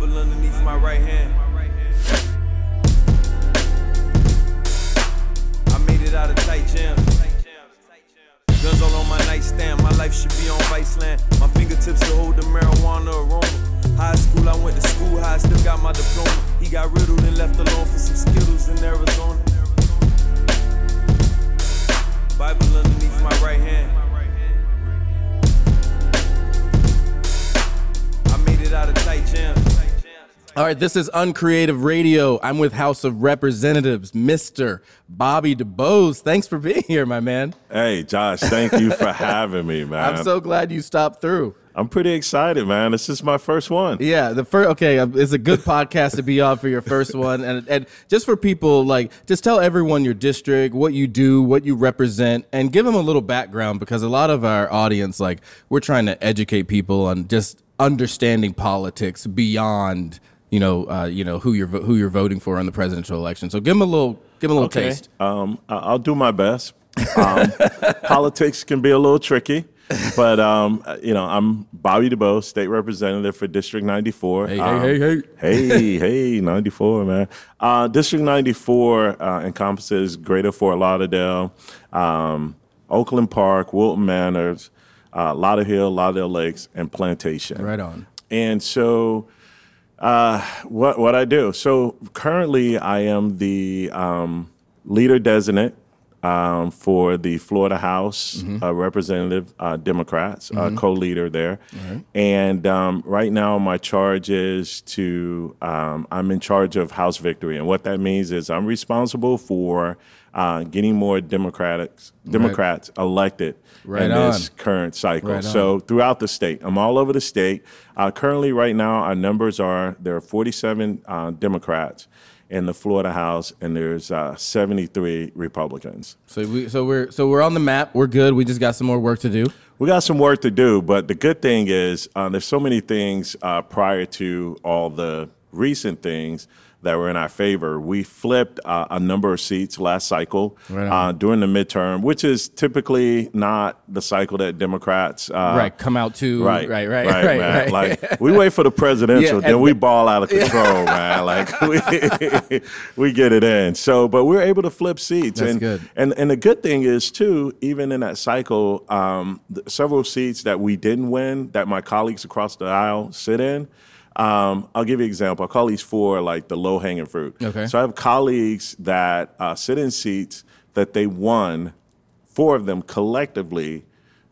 Bible underneath my right hand. I made it out of tight jams. Guns all on my nightstand. My life should be on Viceland. My fingertips to hold the marijuana aroma. High school, I went to school high, still got my diploma. He got riddled and left alone for some Skittles in Arizona. Bible underneath my right hand. I made it out of tight jams. All right, this is Uncreative Radio. I'm with House of Representatives, Mr. Bobby DuBose. Thanks for being here, my man. Hey, Josh, thank you for having me, man. I'm so glad you stopped through. I'm pretty excited, man. This is my first one. Yeah, the first okay, uh, it's a good podcast to be on for your first one, and and just for people like just tell everyone your district, what you do, what you represent, and give them a little background because a lot of our audience, like we're trying to educate people on just understanding politics beyond you know uh, you know who you're who you're voting for in the presidential election. So give them a little give them a little taste. Um, I- I'll do my best. Um, politics can be a little tricky, but um, you know, I'm Bobby DuBose, state representative for District 94. Hey, Um, hey, hey, hey. hey, hey, 94, man. Uh, District 94 uh, encompasses Greater Fort Lauderdale, um, Oakland Park, Wilton Manors, uh, Lauderdale, Lauderdale Lakes, and Plantation. Right on. And so, uh, what what I do? So currently, I am the um, leader designate um, for the Florida House uh, Representative uh, Democrats, uh, co-leader there. And um, right now, my charge is to um, I'm in charge of House Victory, and what that means is I'm responsible for uh, getting more Democrats Democrats elected Right in on. this current cycle. Right so throughout the state. I'm all over the state. Uh, currently, right now, our numbers are there are 47 uh, Democrats in the Florida House, and there's uh, 73 Republicans. So we so we're so we're on the map. We're good. We just got some more work to do. We got some work to do, but the good thing is uh, there's so many things uh, prior to all the recent things that were in our favor. We flipped uh, a number of seats last cycle Right uh, during the midterm, which is typically not the cycle that Democrats uh, right, come out to Right, right, right, right, right. man. Like we wait for the presidential, Yeah, then we ball out of control, man. Like we, we get it in. So, but we're able to flip seats, That's and good. and and the good thing is too, even in that cycle, um, several seats that we didn't win, that my colleagues across the aisle sit in. Um, I'll give you an example. I call these four like the low hanging fruit. Okay. So I have colleagues that uh, sit in seats that they won, four of them collectively.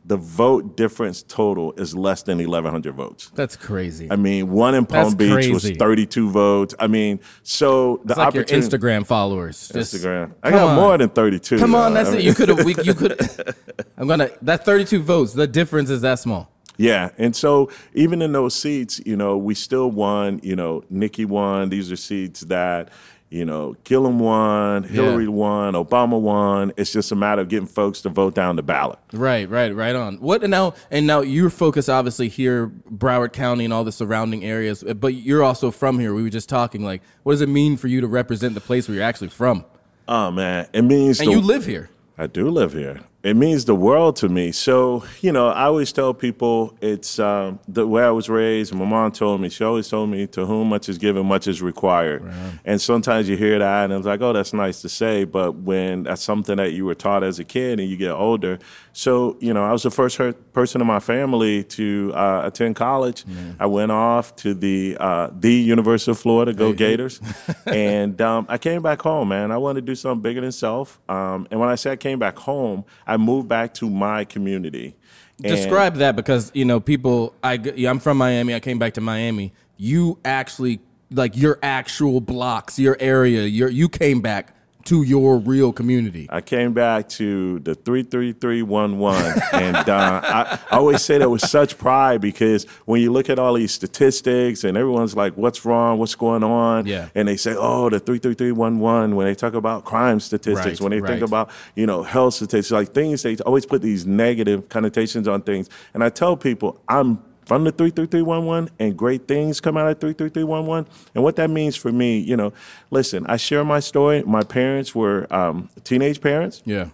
The vote difference total is less than 1,100 votes. That's crazy. I mean, one in Palm That's Beach was 32 votes. I mean, so the it's like your. Instagram followers. Just- Instagram. I got on. more than 32. Come on, though. that's I it. You could have. You could. I'm gonna. That 32 votes. The difference is that small. Yeah, and so even in those seats, you know, we still won. You know, Nikki won. These are seats that, you know, Gillum won, Hillary won, Obama won. It's just a matter of getting folks to vote down the ballot. Right, right, right on. What and now and now your focus obviously here, Broward County and all the surrounding areas, eh, but you're also from here. We were just talking like, what does it mean for you to represent the place where you're actually from? Oh man, it means And the- you live here. I do live here. It means the world to me. So, you know, I always tell people it's um, the way I was raised. My mom told me, she always told me, to whom much is given, much is required. And sometimes you hear that and it's like, oh, that's nice to say. But when that's something that you were taught as a kid and you get older. So, you know, I was the first her- person in my family to uh, attend college. I went off to the, uh, the University of Florida, go Gators. and um, I came back home, man. I wanted to do something bigger than self. Um, and when I say I came back home, I moved back to my community. And- Describe that because you know people. I I'm from Miami. I came back to Miami. You actually like your actual blocks, your area. Your you came back to your real community. I came back to the 33311. and uh, I, I always say that with such pride because when you look at all these statistics and everyone's like, what's wrong? What's going on? Yeah. And they say, oh, the 33311, when they talk about crime statistics, Right, when they right. think about, you know, health statistics, like things, they always put these negative connotations on things. And I tell people, I'm from the 33311 and great things come out of 33311 and what that means for me you know listen i share my story my parents were um, teenage parents Yeah.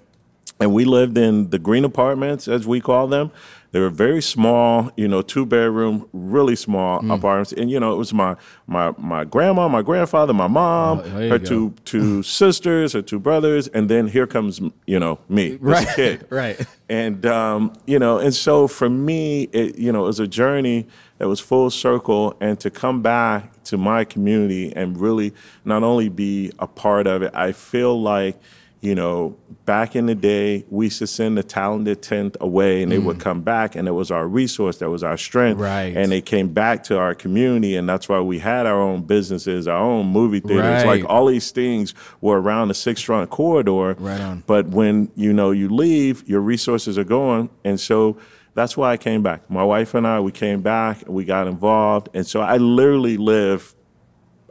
and we lived in the green apartments, as we call them. They were very small, you know, two bedroom, really small Mm. apartments. And you know, it was my my my grandma, my grandfather, my mom, Oh, her go. two two sisters, her two brothers, and then here comes you know me, Right, this kid, right. and um, you know, and so for me, it, you know, it was a journey that was full circle, and to come back to my community and really not only be a part of it, I feel like, you know, back in the day, we used to send the talented tenth away, and they would come back, and it was our resource, that was our strength, Mm. Right. And they came back to our community, and that's why we had our own businesses, our own movie theaters, Right. like all these things were around the Sistrunk corridor. Right on. But when you know you leave, your resources are gone, and so that's why I came back. My wife and I, we came back, we got involved, and so I literally live,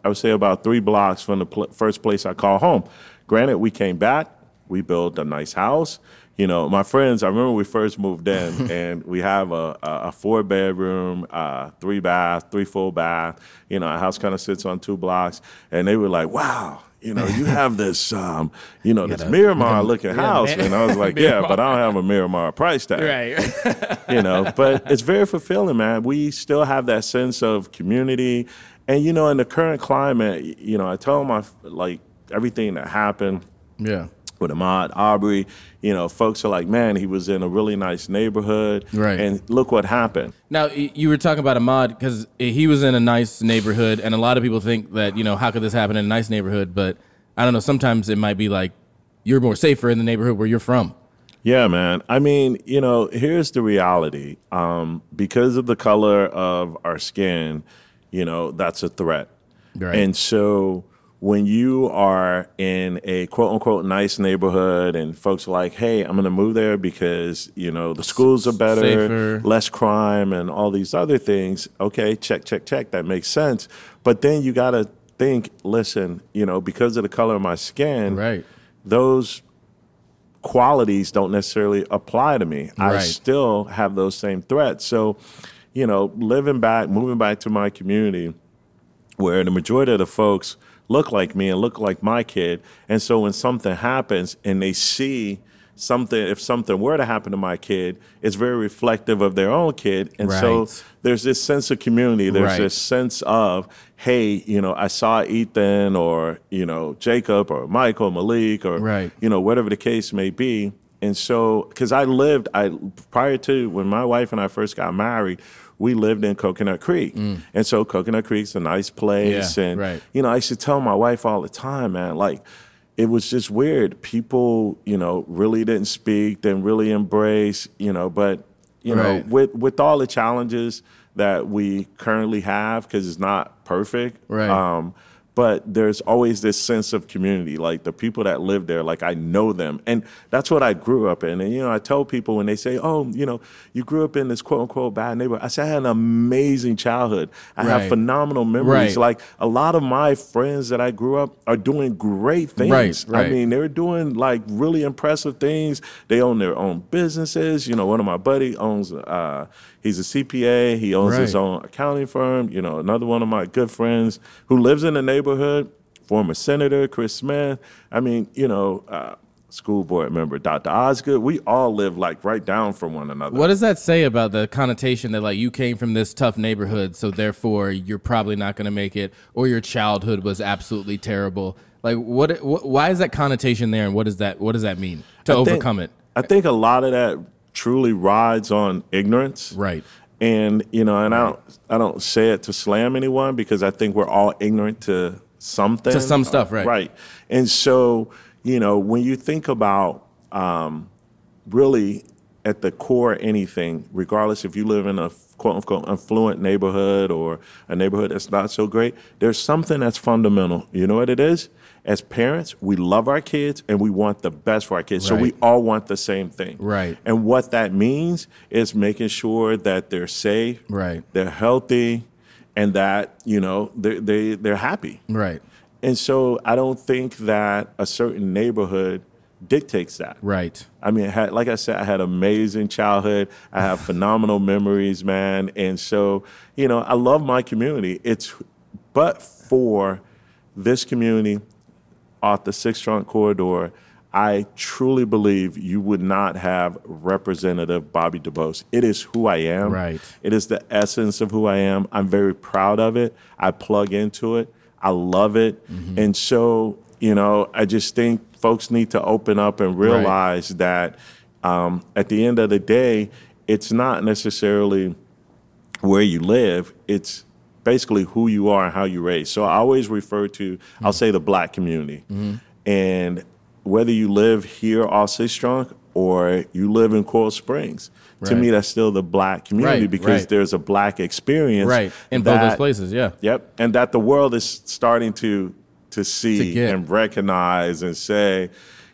I would say about three blocks from the pl- first place I call home. Granted, we came back, we built a nice house. You know, my friends, I remember we first moved in, and we have a, a, four bedroom, uh, three bath, three full bath. You know, our house kind of sits on two blocks, and they were like, "Wow." You know, you have this, um, you know, this a- Miramar looking yeah, house, man. and I was like, "Yeah, but I don't have a Miramar price tag." Right. you know but it's very fulfilling man we still have that sense of community and you know in the current climate you know i tell my like everything that happened yeah. with Ahmaud Arbery, you know, folks are like, man, he was in a really nice neighborhood. Right. And look what happened. Now you were talking about Ahmaud because he was in a nice neighborhood, and a lot of people think that you know how could this happen in a nice neighborhood, but I don't know. Sometimes it might be like you're more safer in the neighborhood where you're from. Yeah, man. I mean, you know, here's the reality. Um, because of the color of our skin, you know, that's a threat. Right. And so when you are in a quote unquote nice neighborhood and folks are like, hey, I'm going to move there because, you know, the schools are better, Safer. less crime, and all these other things. Okay, check, check, check. That makes sense. But then you got to think, listen, you know, because of the color of my skin, Right. those qualities don't necessarily apply to me. I still have those same threats. So, you know, living back, moving back to my community where the majority of the folks look like me and look like my kid. And so when something happens and they see something, if something were to happen to my kid, it's very reflective of their own kid. And so there's this sense of community. There's Right. this sense of, hey, you know, I saw Ethan or, you know, Jacob or Michael, Malik or, Right. you know, whatever the case may be. And so, because I lived, I prior to when my wife and I first got married, we lived in Coconut Creek, and so Coconut Creek's a nice place. Mm. Yeah, and right. you know, I used to tell my wife all the time, man, like it was just weird. People, you know, really didn't speak, didn't really embrace, you know, but you know, with with all the challenges that we currently have, because it's not perfect, Right. Um, but there's always this sense of community, like the people that live there, like I know them, and that's what I grew up in. And you know, I tell people when they say, "Oh, you know, you grew up in this quote unquote bad neighborhood," I say I had an amazing childhood. I have phenomenal memories. Right. Like a lot of my friends that I grew up are doing great things. Right, right. I mean, they're doing like really impressive things. They own their own businesses. You know, one of my buddy owns. Uh, he's a CPA. He owns his own accounting firm. You know, another one of my good friends who lives in the neighborhood, former senator Chris Smith. I mean, you know. Uh, School board member Dr. Osgood, we all live like right down from one another. What does that say about the connotation that like you came from this tough neighborhood, so therefore you're probably not going to make it, or your childhood was absolutely terrible? Like, what? wh- Why is that connotation there, and what does that? What does that mean to I think- overcome it? I think a lot of that truly rides on ignorance. Right. And you know, and I don't I don't say it to slam anyone because I think we're all ignorant to something. To some stuff, right. Right. And so, you know, when you think about um, really at the core anything, regardless if you live in a quote unquote affluent neighborhood or a neighborhood that's not so great, there's something that's fundamental. You know what it is? As parents, we love our kids and we want the best for our kids. Right. So we all want the same thing. Right. And what that means is making sure that they're safe, Right. they're healthy, and that, you know, they they they're happy. Right. And so I don't think that a certain neighborhood dictates that. Right. I mean, had, like I said, I had amazing childhood. I have phenomenal memories, man. And so, you know, I love my community. It's, but for this community off the Sistrunk Corridor, I truly believe you would not have Representative Bobby DuBose. It is who I am. Right. It is the essence of who I am. I'm very proud of it. I plug into it. I love it. Mm-hmm. And so, you know, I just think folks need to open up and realize that um, at the end of the day, it's not necessarily where you live, it's basically who you are and how you raise. So I always refer to, Mm-hmm. I'll say the black community. And whether you live here off Sistrunk or you live in Coral Springs, to me that's still the black community Right, because right. there's a black experience. Right. In both those places, yeah. Yep. And that the world is starting to to see To and recognize and say,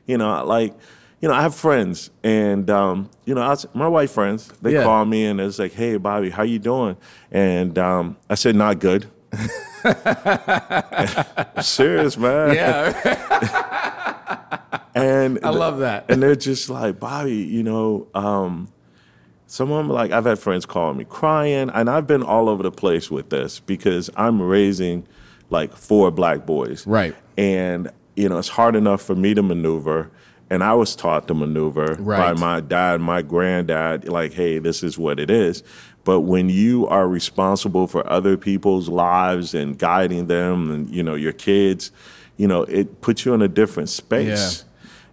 you know, like, you know, I have friends and um, you know, I my white friends, they Yeah. call me and it's like, hey Bobby, how you doing? And um, I said, not good. Serious, man. Yeah. And I love that. And they're just like, Bobby, you know, um, some of them like I've had friends calling me crying, and I've been all over the place with this because I'm raising like four black boys. Right. And, you know, it's hard enough for me to maneuver. And I was taught to maneuver by my dad, my granddad, like, hey, this is what it is. But when you are responsible for other people's lives and guiding them and, you know, your kids, you know, it puts you in a different space.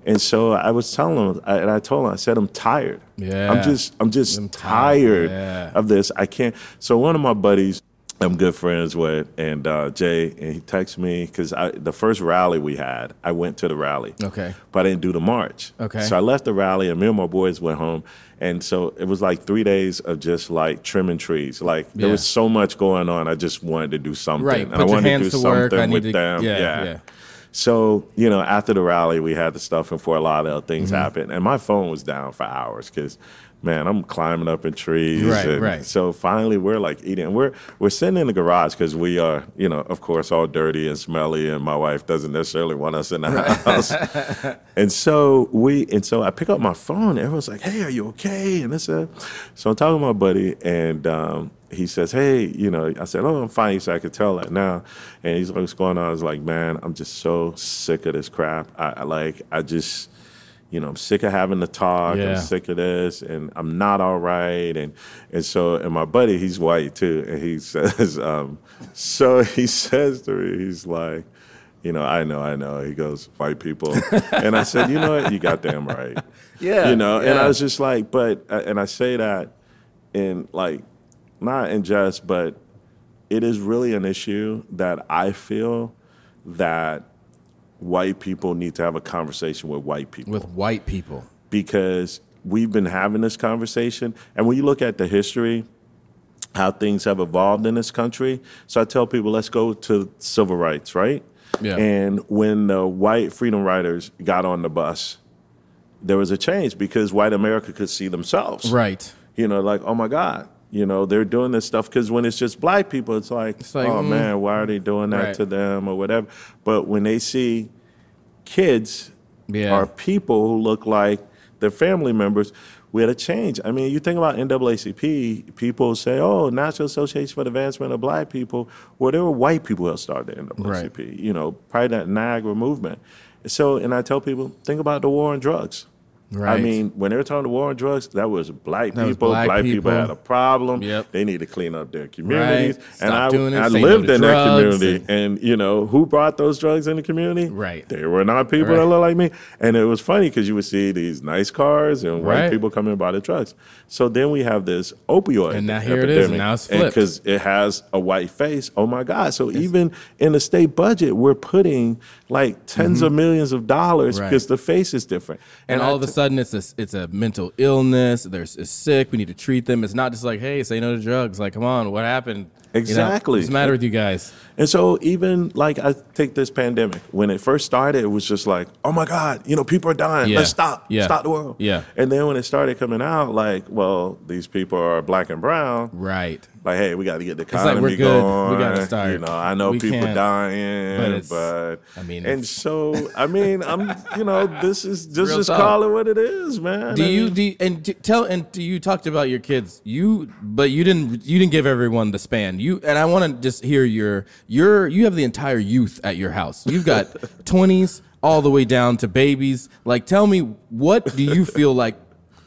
And so I was telling him, and I told him, I said, I'm tired. Yeah. I'm just, I'm just I'm tired. tired Yeah. of this. I can't. So one of my buddies, I'm good friends with, and uh, Jay, and he texted me because the first rally we had, I went to the rally. Okay. But I didn't do the march. Okay. So I left the rally, and me and my boys went home. And so it was like three days of just like trimming trees. Like there was so much going on. I just wanted to do something. Right. And Put I your wanted hands to do to work. something I need with to- them. yeah, yeah. So, you know, after the rally, we had the stuff in Fort Lauderdale, things Mm-hmm. happened. And my phone was down for hours because, man, I'm climbing up in trees. Right, and right. So finally, we're like eating. We're we're sitting in the garage because we are, you know, of course, all dirty and smelly, and my wife doesn't necessarily want us in the house. and so we, and so I pick up my phone. Everyone's like, "Hey, are you okay?" And this, uh, so I'm talking to my buddy, and um, he says, "Hey, you know," I said, "Oh, I'm fine." He said, "I could tell that now." And he's like, "What's going on?" I was like, "Man, I'm just so sick of this crap. I, I like, I just." You know, I'm sick of having to talk. Yeah. I'm sick of this, and I'm not all right. And and so, and my buddy, he's white too, and he says, um, so he says to me, he's like, you know, I know, I know. He goes, white people, and I said, you know what, you goddamn right. Yeah. you know, and. I was just like, but, uh, and I say that in like, not in jest, but it is really an issue that I feel that white people need to have a conversation with white people with white people. because we've been having this conversation. And when you look at the history, how things have evolved in this country, so I tell people, let's go to civil rights, right? Yeah. And when the white freedom riders got on the bus, there was a change because white America could see themselves. Right. You know, like, oh my God, you know, they're doing this stuff because when it's just black people, it's like, like, oh mm. man, why are they doing that Right. to them or whatever? But when they see kids Yeah. are people who look like their family members, we had a change. I mean, you think about NAACP, people say, oh, National Association for the Advancement of Black People. Well, there were white people that started the NAACP, you know, probably that Niagara movement. So, and I tell people, think about the war on drugs. I mean, when they were talking the war on drugs, that was black That was people. black Black, people. people. had a problem. Yep. They need to clean up their communities. Stop and I, I no lived in that community. and- And, you know, who brought those drugs in the community? Right. They were not people Right. that look like me. And it was funny because you would see these nice cars and white Right. people coming and buy the drugs. So then we have this opioid And now here it is. Now it's flipped. Because it has a white face. Oh my God. So even in the state budget, we're putting like 10s of millions of dollars Mm-hmm. Right. because the face is different. And I all of a sudden, it's a it's a mental illness. They're sick. We need to treat them. It's not just like, hey, say no to drugs. Like, come on, what happened? You know, Exactly. what's the matter with you guys? And so even like I take this pandemic, when it first started, it was just like, oh my God, you know, people are dying. Yeah. Let's stop. Yeah. Stop the world. Yeah. And then when it started coming out, like, well, these people are black and brown. Right. Like, hey, we got to get the like, economy we're good. going. We gotta start. You know, I know We people dying, but but, I mean, and so I mean, I'm, you know, this is just just call it what it is, man. Do I you do you- and tell and do you talked about your kids? You but you didn't you didn't give everyone the span. You and I want to just hear your your you have the entire youth at your house. You've got twenties all the way down to babies. Like, tell me, what do you feel like?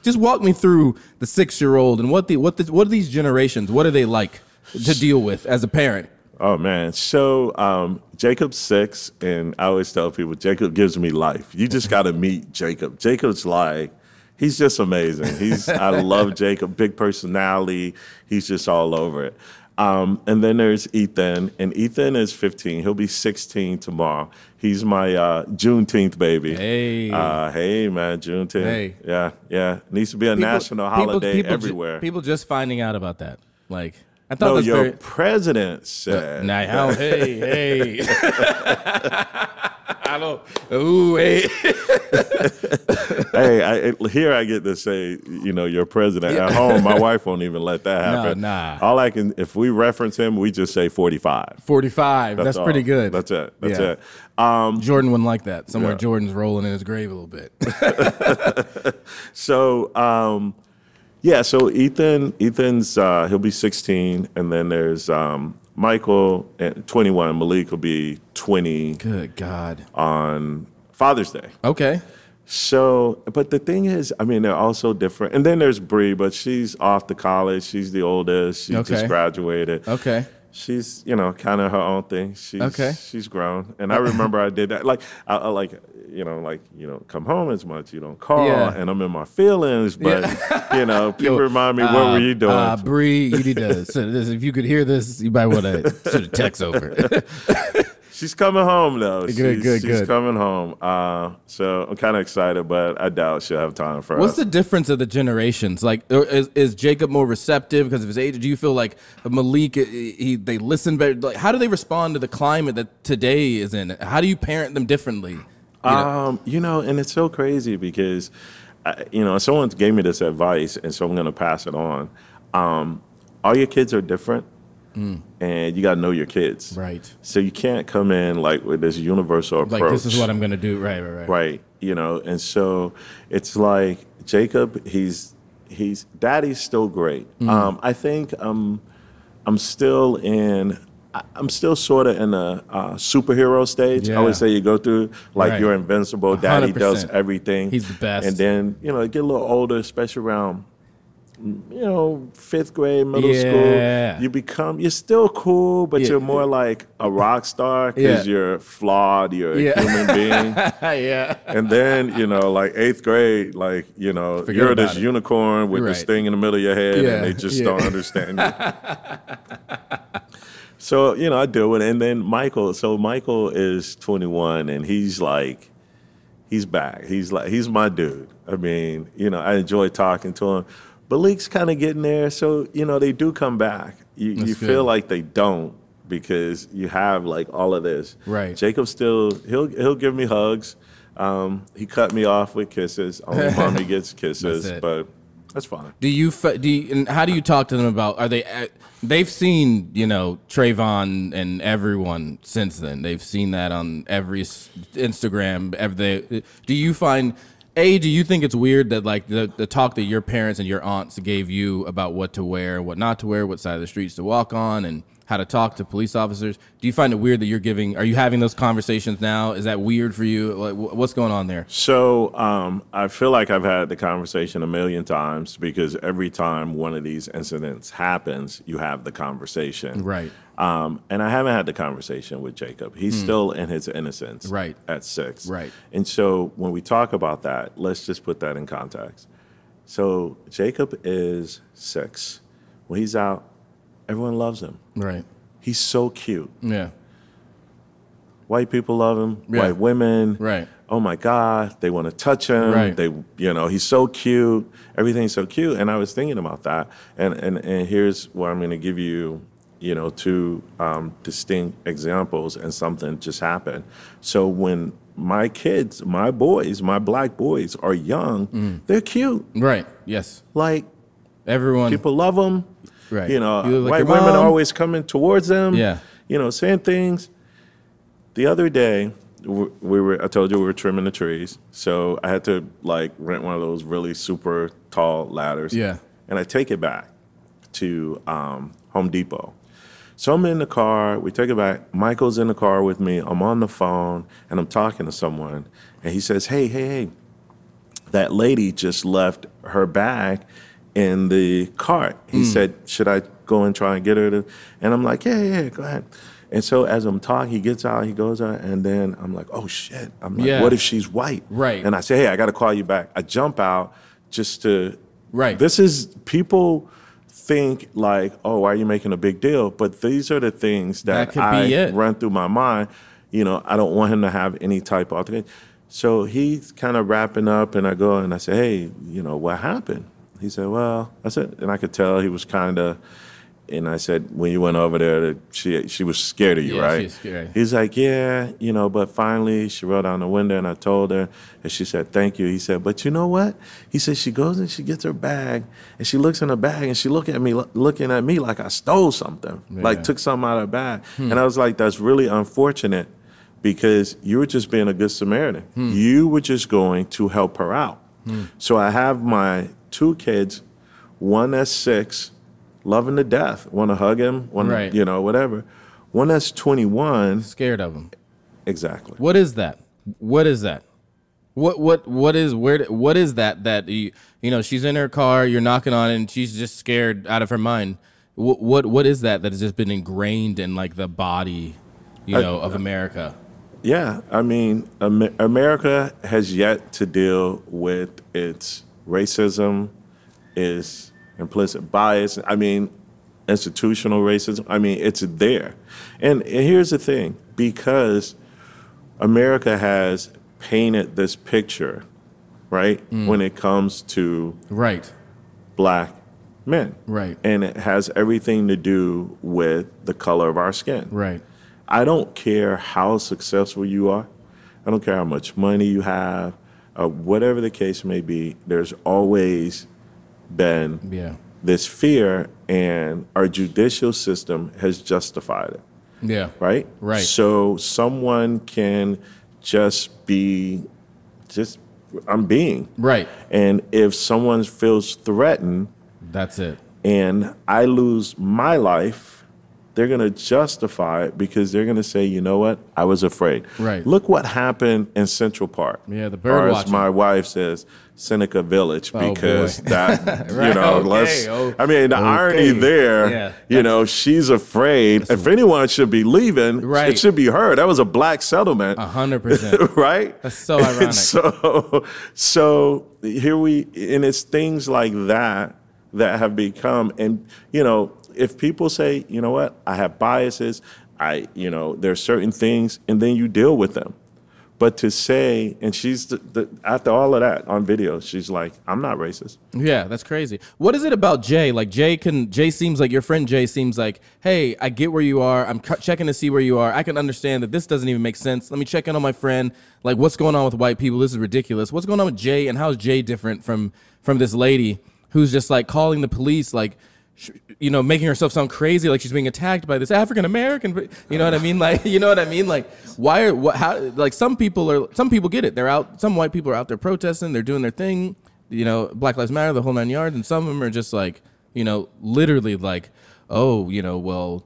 Just walk me through the six year old and what the what the what are these generations? What are they like to deal with as a parent? Oh man, so um, Jacob's six, and I always tell people Jacob gives me life. You just got to meet Jacob. Jacob's like, he's just amazing. He's I love Jacob, big personality. He's just all over it. Um, and then there's Ethan, and Ethan is 15. He'll be 16 tomorrow. He's my uh, Juneteenth baby. Hey. uh, hey, man, Juneteenth. Hey. yeah, yeah. Needs to be a People- national holiday people ju- everywhere. people just finding out about that. Like, I thought no, that's your very. president said. Now, hey, hey. I don't. Ooh, hey. hey, I, here I get to say, you know, your president. At home, my wife won't even let that happen. No, nah. All I can, if we reference him, we just say 45. 45. That's, all. pretty good. That's it. That's Yeah. it. Um, Jordan wouldn't like that. Somewhere Yeah. Jordan's rolling in his grave a little bit. so, um, yeah, so Ethan, Ethan's, uh, he'll be 16. And then there's um, Michael, at 21. Malik will be 20 Good God. on Father's Day. Okay. So, but the thing is, I mean, they're all so different. And then there's Bree, but she's off to college. She's the oldest. She Okay. just graduated. Okay. She's, you know, kind of her own thing. She's, Okay. She's grown. And I remember I did that. Like, I, I like, you know, like, you don't come home as much. You don't call. Yeah. And I'm in my feelings. But, you know, people Yo, remind me, what uh, were you doing? Uh, Bree, you need to. So this, if you could hear this, you might want to sort of text over. She's coming home, though. Good, she's, good, she's good. coming home. Uh, so I'm kind of excited, but I doubt she'll have time for What's us. the difference of the generations? Like, or is, is Jacob more receptive because of his age? Do you feel like Malik, he, they listen better? Like, how do they respond to the climate that today is in? How do you parent them differently? You know? Um, you know, and it's so crazy because, uh, you know, someone gave me this advice, and so I'm going to pass it on. Um, all your kids are different, and you got to know your kids. Mm. Right. So you can't come in like with this universal approach. Like, this is what I'm going to do. Right, right, right. Right. You know, and so it's like Jacob, he's he's daddy's still great. Mm. Um, I think um, I'm still in. I- I'm still sort of in a uh, superhero stage. I Yeah. always say you go through like Right. you're invincible. Daddy does 100%. everything. He's the best. And then you know, get a little older, especially around you know fifth grade, middle Yeah. school. You become you're still cool, but Yeah. you're more like a rock star because Yeah. you're flawed. You're a human being. yeah. And then, you know, like eighth grade, like, you know, Forget you're this it. unicorn with Right. this thing in the middle of your head and they just don't understand you. so, you know, I do it. And then Michael, so Michael is 21 and he's like, he's back. He's like, he's my dude. I mean, you know, I enjoy talking to him. But Leek's kind of getting there. So, you know, they do come back. You, you feel like they don't because you have like all of this. Right. Jacob still he'll he'll give me hugs. Um, he cut me off with kisses. Only mommy gets kisses, That's but that's fine. Do you, do you, and how do you talk to them about, are they, uh, they've seen, you know, Trayvon and everyone since then. They've seen that on every Instagram. Every, do you find, A, do you think it's weird that like the, the talk that your parents and your aunts gave you about what to wear, what not to wear, what side of the streets to walk on, and how to talk to police officers? Do you find it weird that you're giving, are you having those conversations now? Is that weird for you? Like, what's going on there? So um, I feel like I've had the conversation a million times because every time one of these incidents happens, you have the conversation. Right. Um, and I haven't had the conversation with Jacob. He's still in his innocence. Right. At six. Right. And so when we talk about that, let's just put that in context. So Jacob is six. When he's out, everyone loves him. Right. He's so cute. Yeah. White people love him. Yeah. White women. Right. Oh my God, they want to touch him. Right. They, you know, he's so cute. Everything's so cute. And I was thinking about that. And and and here's where I'm going to give you, you know, two um, distinct examples. And something just happened. So when my kids, my boys, my black boys are young, Mm. they're cute. Right. Yes. Like Everyone. people love them. Right. You know, You look like white your women mom. always coming towards them. Yeah. You know, saying things. The other day, w- we were. I told you we were trimming the trees, so I had to like rent one of those really super tall ladders. Yeah. And I take it back to um, Home Depot. So I'm in the car. We take it back. Michael's in the car with me. I'm on the phone and I'm talking to someone, and he says, "Hey, hey, hey." That lady just left her bag in the cart. He hmm. said, "Should I go and try and get her to?" And I'm like, "Yeah, yeah, go ahead." And so as I'm talking, he gets out, he goes out, and then I'm like, "Oh shit!" I'm like, Yeah. "What if she's white?" Right. And I say, "Hey, I got to call you back." I jump out just to. Right. This is people think like, "Oh, why are you making a big deal?" But these are the things That that, could I be run through my mind. You know, I don't want him to have any type of altercation. So he's kind of wrapping up, and I go and I say, "Hey, you know, what happened?" He said, "Well," I said, and I could tell he was kind of. And I said, when you went over there, she she was scared of you, Yeah, right? she's scared. He's like, yeah, you know, but finally she rolled down the window and I told her, and she said, thank you. He said, but you know what? He said, she goes and she gets her bag and she looks in her bag and she look at me, looking at me like I stole something, like took something out of her bag. Hmm. And I was like, that's really unfortunate because you were just being a good Samaritan. Hmm. You were just going to help her out. Hmm. So I have my two kids, one that's six, loving to death, want to hug him, want Right. to, you know, whatever. One that's 21, Scared of him. exactly. What is that? What is that? What what what is where? What is that that you you know she's in her car, you're knocking on it, and she's just scared out of her mind. What what what is that that has just been ingrained in like the body, you I- know, of uh, America? Yeah, I mean, Am- America has yet to deal with its racism, is implicit bias. I mean, institutional racism. I mean, it's there. And, and here's the thing because America has painted this picture, right, mm. when it comes to Right. black men. Right. And it has everything to do with the color of our skin. Right. I don't care how successful you are. I don't care how much money you have, uh, whatever the case may be. There's always been Yeah. this fear, and our judicial system has justified it. Yeah. Right. Right. So someone can just be, just I'm being, Right. and if someone feels threatened, That's it. and I lose my life, they're going to justify it because they're going to say, you know what, I was afraid. Right. Look what happened in Central Park. Yeah, the bird Or as watching. my wife says, Seneca Village, Oh, because boy. that, Right, you know, okay, let's, oh, I mean, the irony there, Yeah, you know, she's afraid. If anyone should be leaving, Right. it should be her. That was a black settlement A hundred percent. right? That's so ironic. so, so here we, and it's things like that that have become, and you know, if people say, you know what, I have biases, I, you know, there's certain things, and then you deal with them. But to say, and she's the, the, after all of that on video, she's like, I'm not racist. Yeah, that's crazy. What is it about Jay? Like Jay can Jay seems like your friend Jay seems like, hey, I get where you are. I'm checking to see where you are. I can understand that this doesn't even make sense. Let me check in on my friend. Like, what's going on with white people? This is ridiculous. What's going on with Jay? And how is Jay different from from this lady who's just like calling the police, like, you know, making herself sound crazy, like she's being attacked by this African American. You know what I mean? Like, you know what I mean? Like, why are what? How? Like, some people are. Some people get it. They're out. Some white people are out there protesting. They're doing their thing you know, Black Lives Matter, the whole nine yards, and some of them are just like, you know, literally like, oh, you know, well,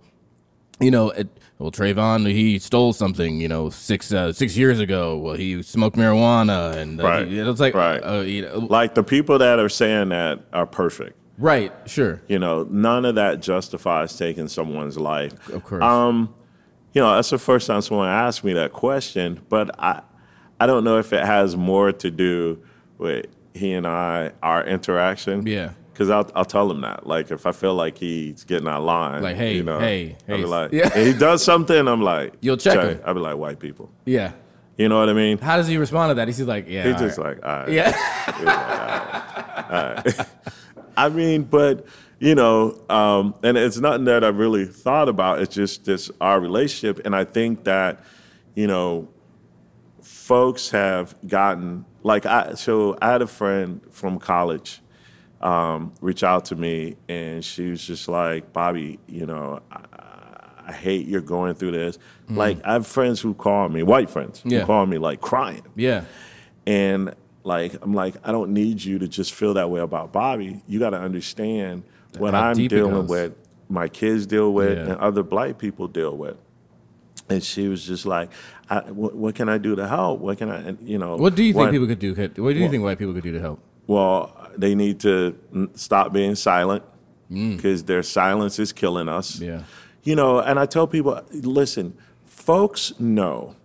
you know, it, well, Trayvon, he stole something, you know, six uh, six years ago. Well, he smoked marijuana, and uh, Right. he- it's like, Right. uh, you know, Like the people that are saying that are perfect. Right, sure, You know, none of that justifies taking someone's life. of course, Um, you know, that's the first time someone asked me that question, but I, I don't know if it has more to do with he and I, our interaction. Yeah. Because I'll, I'll tell him that. Like, if I feel like he's getting out of line, Like, hey, you know, hey, I'll be hey. like, Yeah. he does something, I'm like, You'll check him. I'll be like, white people. yeah. You know what I mean? How does he respond to that? He's like, yeah, He's just right. like, all right. yeah, I mean, but you know, um, and it's nothing that I really thought about. It's just this our relationship, and I think that you know, folks have gotten like I. So I had a friend from college um, reach out to me, and she was just like, Bobby, you know, I, I hate you're going through this. Like I have friends who call me, white friends, Yeah. who call me like crying. yeah, And like I'm like, I don't need you to just feel that way about Bobby. You got to understand what How I'm dealing with my kids deal with Yeah. and other black people deal with. And she was just like, I, what, "What can I do to help? What can I, and, you know?" What do you think people could do? What do you think white people could do to help? Well, they need to stop being silent Mm. because their silence is killing us. Yeah. You know, and I tell people, listen, folks know,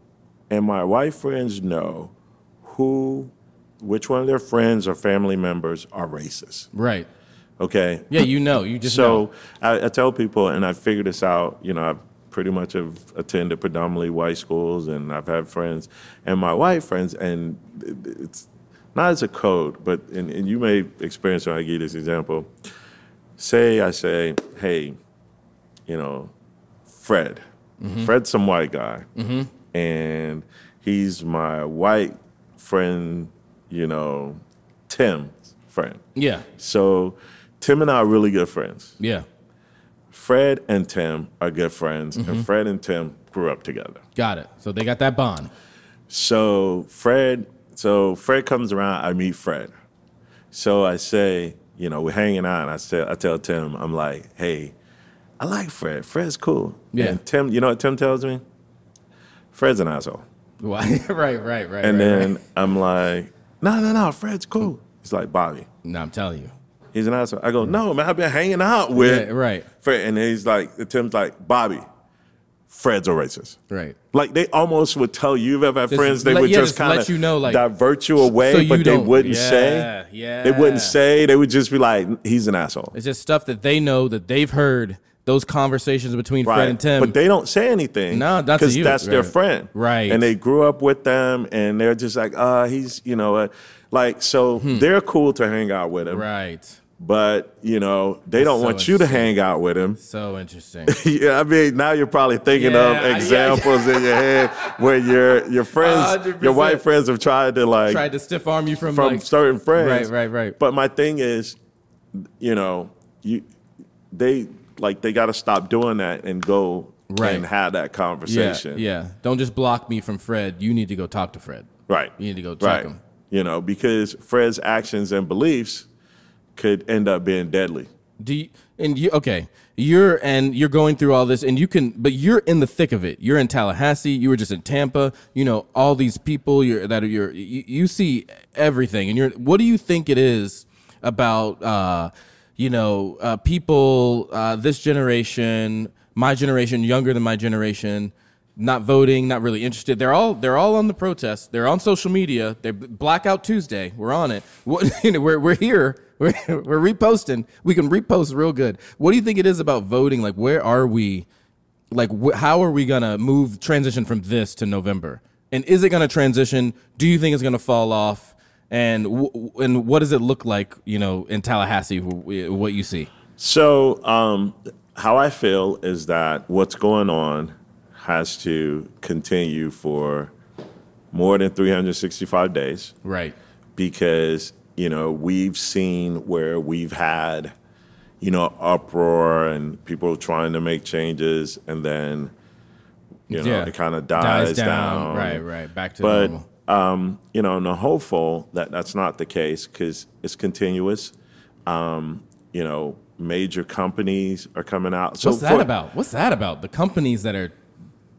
and my white friends know who, which one of their friends or family members are racist. Right. Okay. Yeah, you know. You just know. So I, I tell people, and I figured this out. You know, I pretty much have attended predominantly white schools, and I've had friends, and my white friends, and it's not as a code, but and, and you may experience when I give this example. Say I say, hey, you know, Fred. Mm-hmm. Fred's some white guy, mm-hmm. and he's my white friend. You know, Tim's friend. Yeah. So Tim and I are really good friends. Yeah. Fred and Tim are good friends, Mm-hmm. and Fred and Tim grew up together. Got it. So they got that bond. So Fred, so Fred comes around, I meet Fred. So I say, you know, we're hanging out, and I say, I tell Tim, I'm like, hey, I like Fred. Fred's cool. Yeah. And Tim, you know what Tim tells me? Fred's an asshole. Why? right. Right. Right. And right, then right. I'm like, no, no, no, Fred's cool. He's like, Bobby, No, I'm telling you. he's an asshole. I go, no, man, I've been hanging out with Yeah, right. Fred, and he's like, Tim's like, Bobby, Fred's a racist. Right. Like they almost would tell you if ever had Just friends, they let- would yeah, just just kind let of you know, like, divert you away, so you but they don't- wouldn't yeah, say. yeah. They wouldn't say. They would just be like, "He's an asshole." It's just stuff that they know that they've heard those conversations between Right. Fred and Tim. But they don't say anything. No, to because that's their friend. Right. And they grew up with them, and they're just like, uh, he's, you know, uh, like so they're cool to hang out with him. Hmm. right. But you know, they don't so want you to hang out with him. So interesting. yeah, I mean, now you're probably thinking Yeah, of yeah, examples in your head where your your friends, your 100%. white friends, have tried to like Tried to stiff arm you from, from like, certain friends. Right, right, right. But my thing is, you know, you they like they got to stop doing that and go Right. and have that yeah, conversation. yeah. Don't just block me from Fred. You need to go talk to Fred. Right. You need to go check right. him. You know, because Fred's actions and beliefs could end up being deadly. Do you, and you okay? You're and you're going through all this, and you can, but you're in the thick of it. You're in Tallahassee. You were just in Tampa. You know all these people. You're that are you're you, you see everything, and you're. What do you think it is about? Uh, you know, uh, people uh, this generation, my generation, younger than my generation, not voting, not really interested. They're all they're all on the protest. They're on social media. They're Blackout Tuesday. We're on it. What you know, we're we're here. We're we're reposting. We can repost real good. What do you think it is about voting? Like, where are we? Like, wh- how are we gonna move transition from this to November? And is it gonna transition? Do you think it's gonna fall off? And w- and what does it look like? You know, in Tallahassee, what you see? So, um, how I feel is that what's going on has to continue for more than 365 days Right. because, you know, we've seen where we've had, you know, uproar and people trying to make changes and then, you know, Yeah. it kind of dies, down. Right. Right. Back to But, normal. Um, you know, and I'm hopeful that that's not the case because it's continuous. Um, you know, major companies are coming out. So What's that for- about? What's that about? The companies that are,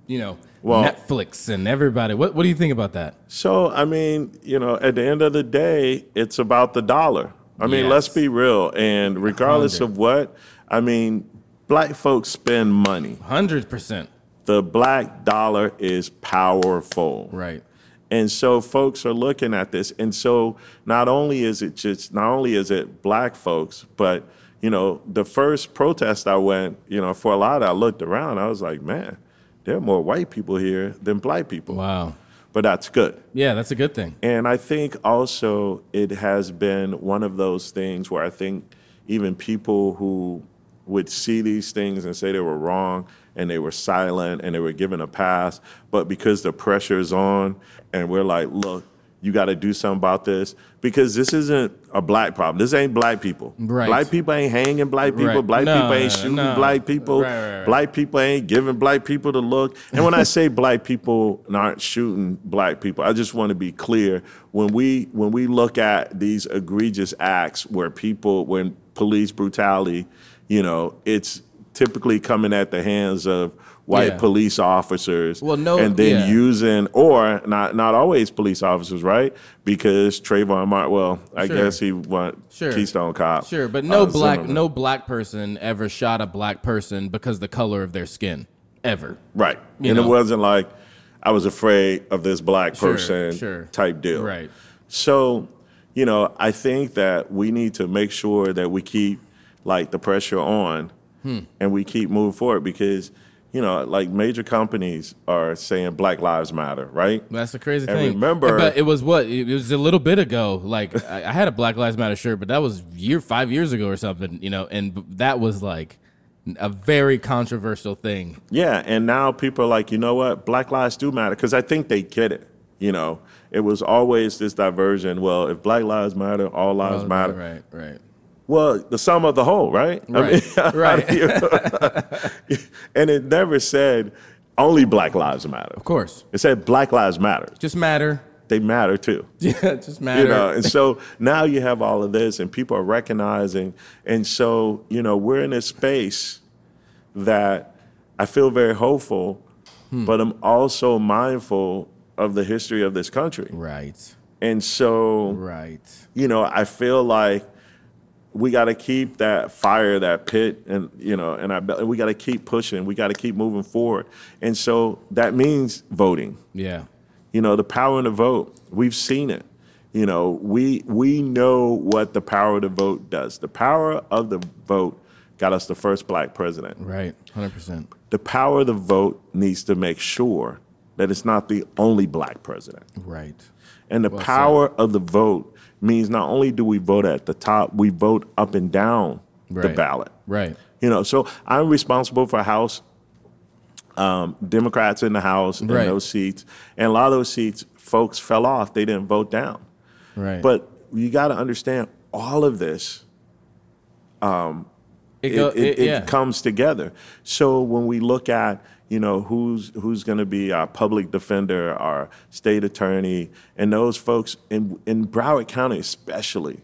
you know, Well- Netflix and everybody. What What do you think about that? So, I mean, you know, at the end of the day, it's about the dollar. I mean, Yes. let's be real. And regardless of what, I mean, black folks spend money. Hundred percent. The black dollar is powerful. Right. And so folks are looking at this. And so not only is it just, not only is it black folks, but, you know, the first protest I went, you know, for a lot, I looked around, I was like, man, there are more white people here than black people. Wow. But that's good. Yeah, that's a good thing. And I think also it has been one of those things where I think even people who would see these things and say they were wrong and they were silent and they were given a pass, but because the pressure is on and we're like, look, you got to do something about this because this isn't a black problem. This ain't black people. Right. Black people ain't hanging black people. Right. Black No, people ain't shooting no. black people. Right. Black people ain't giving black people the look. And when I say black people aren't shooting black people, I just want to be clear. When we when we look at these egregious acts where people when police brutality, you know, it's typically coming at the hands of white Yeah. police officers. Well, no- and then yeah. using or not not always police officers, right? Because Trayvon Martin. Well, I Sure. guess he went Sure. Keystone Cop. Sure, but no uh, black no black person ever shot a black person because the color of their skin. Ever. Right. You and know? it wasn't like I was afraid of this black person sure. type deal. Right. So, you know, I think that we need to make sure that we keep like the pressure on Hmm. and we keep moving forward because, you know, like major companies are saying Black Lives Matter, right? That's the crazy And thing. remember- but it was what it was a little bit ago. Like I, I had a Black Lives Matter shirt, but that was year five years ago or something. You know, and that was like a very controversial thing. Yeah, and now people are like, you know what, Black lives do matter because I think they get it. You know, it was always this diversion. Well, if Black lives matter, all lives matter. Right, right. Well, the sum of the whole, right? I Right, mean, right. and it never said only Black lives matter. Of course, It said Black lives matter. just matter. They matter too. Yeah, just matter. You know, and so now you have all of this, and people are recognizing, and so you know we're in a space that I feel very hopeful, Hmm. but I'm also mindful of the history of this country, right, and so right. you know I feel like we got to keep that fire, that pit, and you know, and I we got to keep pushing, we got to keep moving forward, and so that means voting. Yeah, You know, the power in the vote, we've seen it. You know, we we know what the power of the vote does. The power of the vote got us the first black president. right. Hundred percent. The power of the vote needs to make sure that it's not the only black president. Right. And the Well power of the vote means not only do we vote at the top, we vote up and down the ballot. Right. You know, so I'm responsible for House um, Democrats in the House in Right. those seats, and a lot of those seats, folks fell off. They didn't vote down. Right. But you got to understand all of this. it, It, go, it, it- it yeah. comes together. So when we look at you know who's who's going to be our public defender, our state attorney, and those folks in in Broward County especially,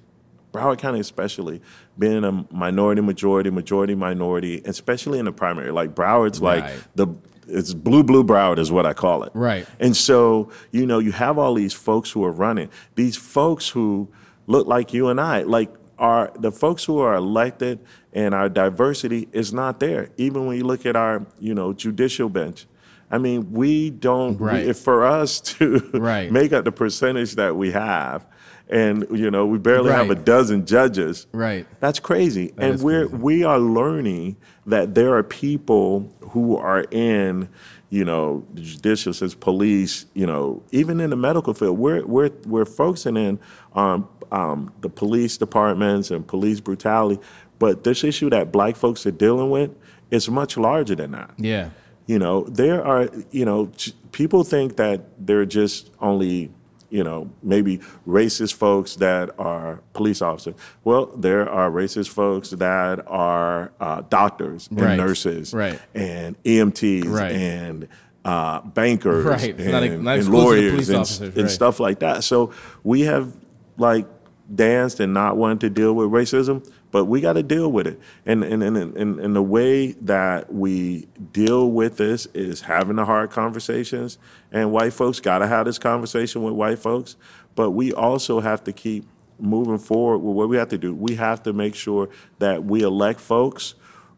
Broward County especially, being a minority majority, majority minority, especially in the primary. Like Broward's Right. like the it's blue blue Broward is what I call it. Right. And so, you know, you have all these folks who are running, these folks who look like you and I, like are the folks who are elected and our diversity is not there. Even when you look at our, you know, judicial bench. I mean, we don't, we- Right. if for us to Right. make up the percentage that we have, and, you know, we barely have a dozen judges. Right. That's crazy. and we're crazy. we are learning that there are people who are in, you know, the judicial system, police, you know, even in the medical field. We're we're we're focusing in on um, the police departments and police brutality, but this issue that black folks are dealing with is much larger than that. Yeah. You know, there are, you know, people think that they're just only, you know, maybe racist folks that are police officers. Well, there are racist folks that are uh, doctors and Right. nurses Right. and EMTs Right. and uh, bankers Right. And, not- not and lawyers and, officers, and stuff like that. So we have like danced and not wanted to deal with racism, but we got to deal with it. And and, and and and the way that we deal with this is having the hard conversations. And white folks got to have this conversation with white folks, but we also have to keep moving forward with what we have to do. We have to make sure that we elect folks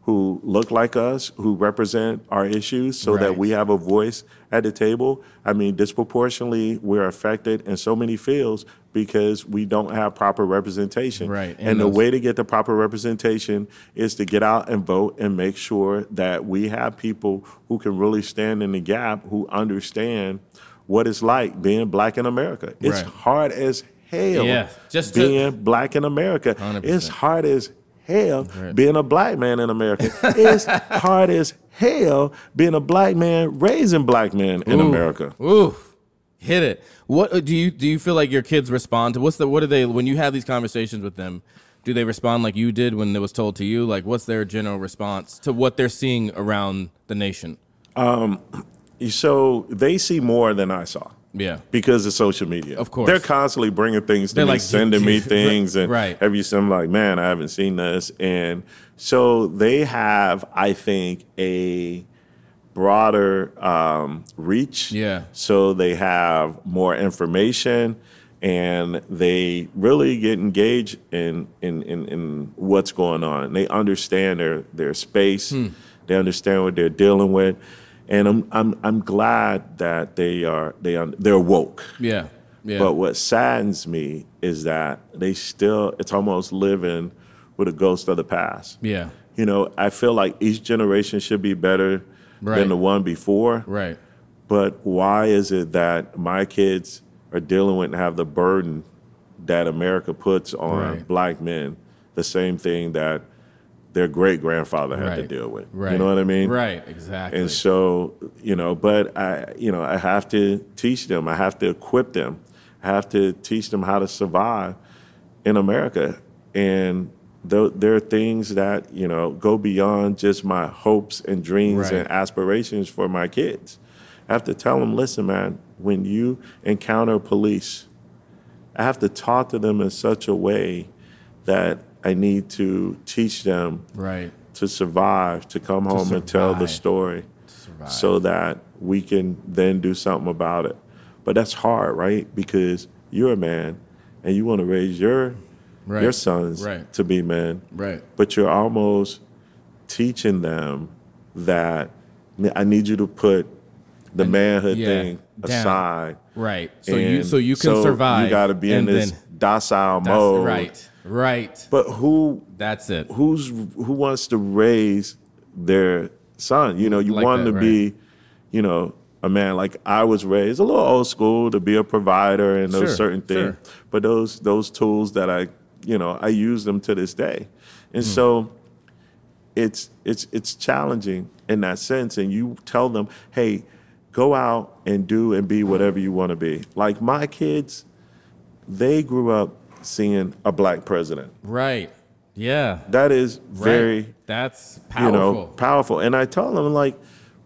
who look like us, who represent our issues, so that Right. we have a voice at the table. I mean, disproportionately, we're affected in so many fields because we don't have proper representation. Right, and And, the those- way to get the proper representation is to get out and vote and make sure that we have people who can really stand in the gap, who understand what it's like being black in America. It's Right. hard as hell Yeah, just to- being black in America. 100%. It's hard as hell being a black man in America. it's hard as hell being a black man raising black men in Ooh. America. Ooh, hit it. What uh, do you do? You feel like your kids respond to? What's the what do they when you have these conversations with them? Do they respond like you did when it was told to you? Like, what's their general response to what they're seeing around the nation? Um So they see more than I saw. Yeah. because of social media. Of course. they're constantly bringing things to They're me, like, sending me things, and Right. every time I'm like, man, I haven't seen this, and so they have, I think, a broader um, reach. Yeah. So they have more information, and they really get engaged in in in, in what's going on. They understand their their space. Hmm. They understand what they're dealing with. And I'm, I'm, I'm glad that they are they are, they're woke. Yeah. Yeah. But what saddens me is that they still, it's almost living with a ghost of the past. yeah. You know, I feel like each generation should be better Right. than the one before. Right. But why is it that my kids are dealing with and have the burden that America puts on Right. black men, the same thing that their great grandfather had to deal with? Right. You know what I mean? Right. Exactly. And so, you know, but I, you know, I have to teach them. I have to equip them. I have to teach them how to survive in America. And th- there are things that you know go beyond just my hopes and dreams Right. and aspirations for my kids. I have to tell them, listen, man, when you encounter police, I have to talk to them in such a way that I need to teach them right. to survive, to come home and tell the story so that we can then do something about it. But that's hard, right? Because you're a man and you want to raise your Right. your sons Right. to be men, Right. but you're almost teaching them that I need you to put the manhood yeah, thing down. aside. Right. So you so you can so survive. You got to be in this docile mode, right. Right. But who That's it. who's who wants to raise their son? You know, you Like want that, to be, you know, a man like I was raised, a little old school to be a provider and those Sure, certain things. sure. But those those tools that I, you know, I use them to this day, and Hmm. so it's it's it's challenging in that sense. And you tell them, hey, go out and do and be whatever you want to be. Like my kids, they grew up seeing a black president. Right. Yeah. That is very right. That's you powerful. know, powerful. And I tell them like,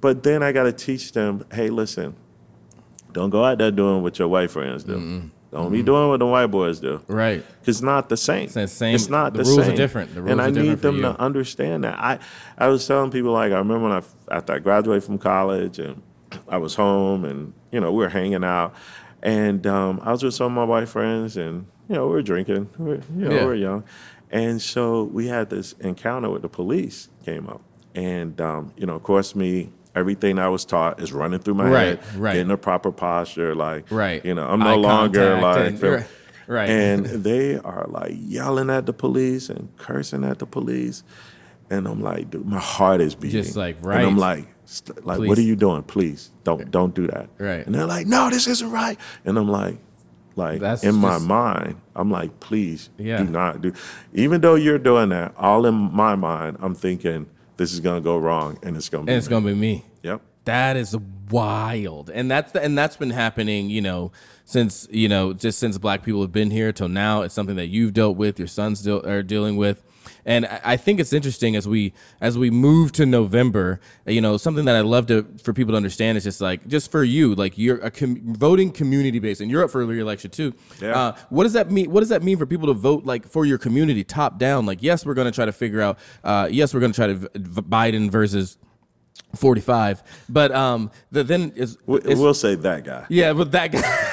but then I got to teach them, hey, listen, don't go out there doing what your white friends do. Don't be doing what the white boys do. right. It's not the same. It's the same- It's not the the, rules are different. The rules and I need them to understand that. I, I was telling people like I remember when I after I graduated from college and I was home and you know we were hanging out and um, I was with some of my white friends and you know we were drinking. We were, you know Yeah. we were young, and so we had this encounter with the police came up and um, you know of course me. Everything I was taught is running through my Right, head, right. getting a proper posture, like Right. You know, I'm Eye no longer contact like and- right, right. and they are like yelling at the police and cursing at the police. And I'm like, dude, my heart is beating. Just like, right. And I'm like, st- like, Please. what are you doing? Please don't don't do that. Right. And they're like, no, this isn't right. And I'm like, like That's in my just- mind, I'm like, please Yeah. do not do. Even though you're doing that, all in my mind, I'm thinking this is gonna go wrong, and it's gonna be. and it's me. gonna be me. Yep. That is wild, and that's the, and that's been happening. You know, since you know, just since Black people have been here till now. It's something that you've dealt with, your sons deal, are dealing with, and I, think it's interesting as we as we move to November. You know, something that I love to for people to understand is just like just for you, like you're a com- voting community based, and you're up for re-election too. Yeah. Uh, what does that mean? What does that mean for people to vote like for your community, top down? Like, yes, we're going to try to figure out. Uh, yes, we're going to try to v- Biden versus. 45 but um the then is We, we'll say that guy. yeah but that guy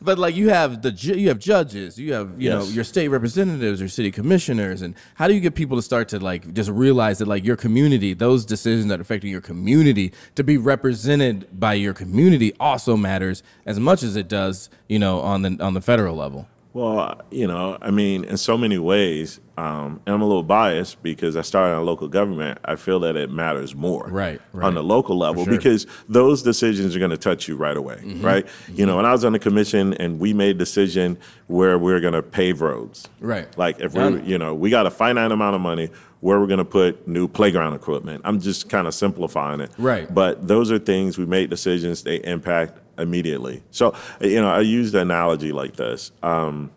but like you have the you have judges you have you know your state representatives or city commissioners and how do you get people to start to like just realize that like your community those decisions that are affecting your community to be represented by your community also matters as much as it does you know on the on the federal level? Well, you know, I mean, in so many ways, um, and I'm a little biased because I started in local government. I feel that it matters more, Right, right. on the local level sure. Mm-hmm. because those decisions are going to touch you right away, right? You know, when I was on the commission and we made a decision where we're going to pave roads, Right. Like if Done. we're, you know, we got a finite amount of money where we're going to put new playground equipment. I'm just kind of simplifying it, Right. But those are things we make decisions they impact immediately. So, you know, I use the analogy like this. Um,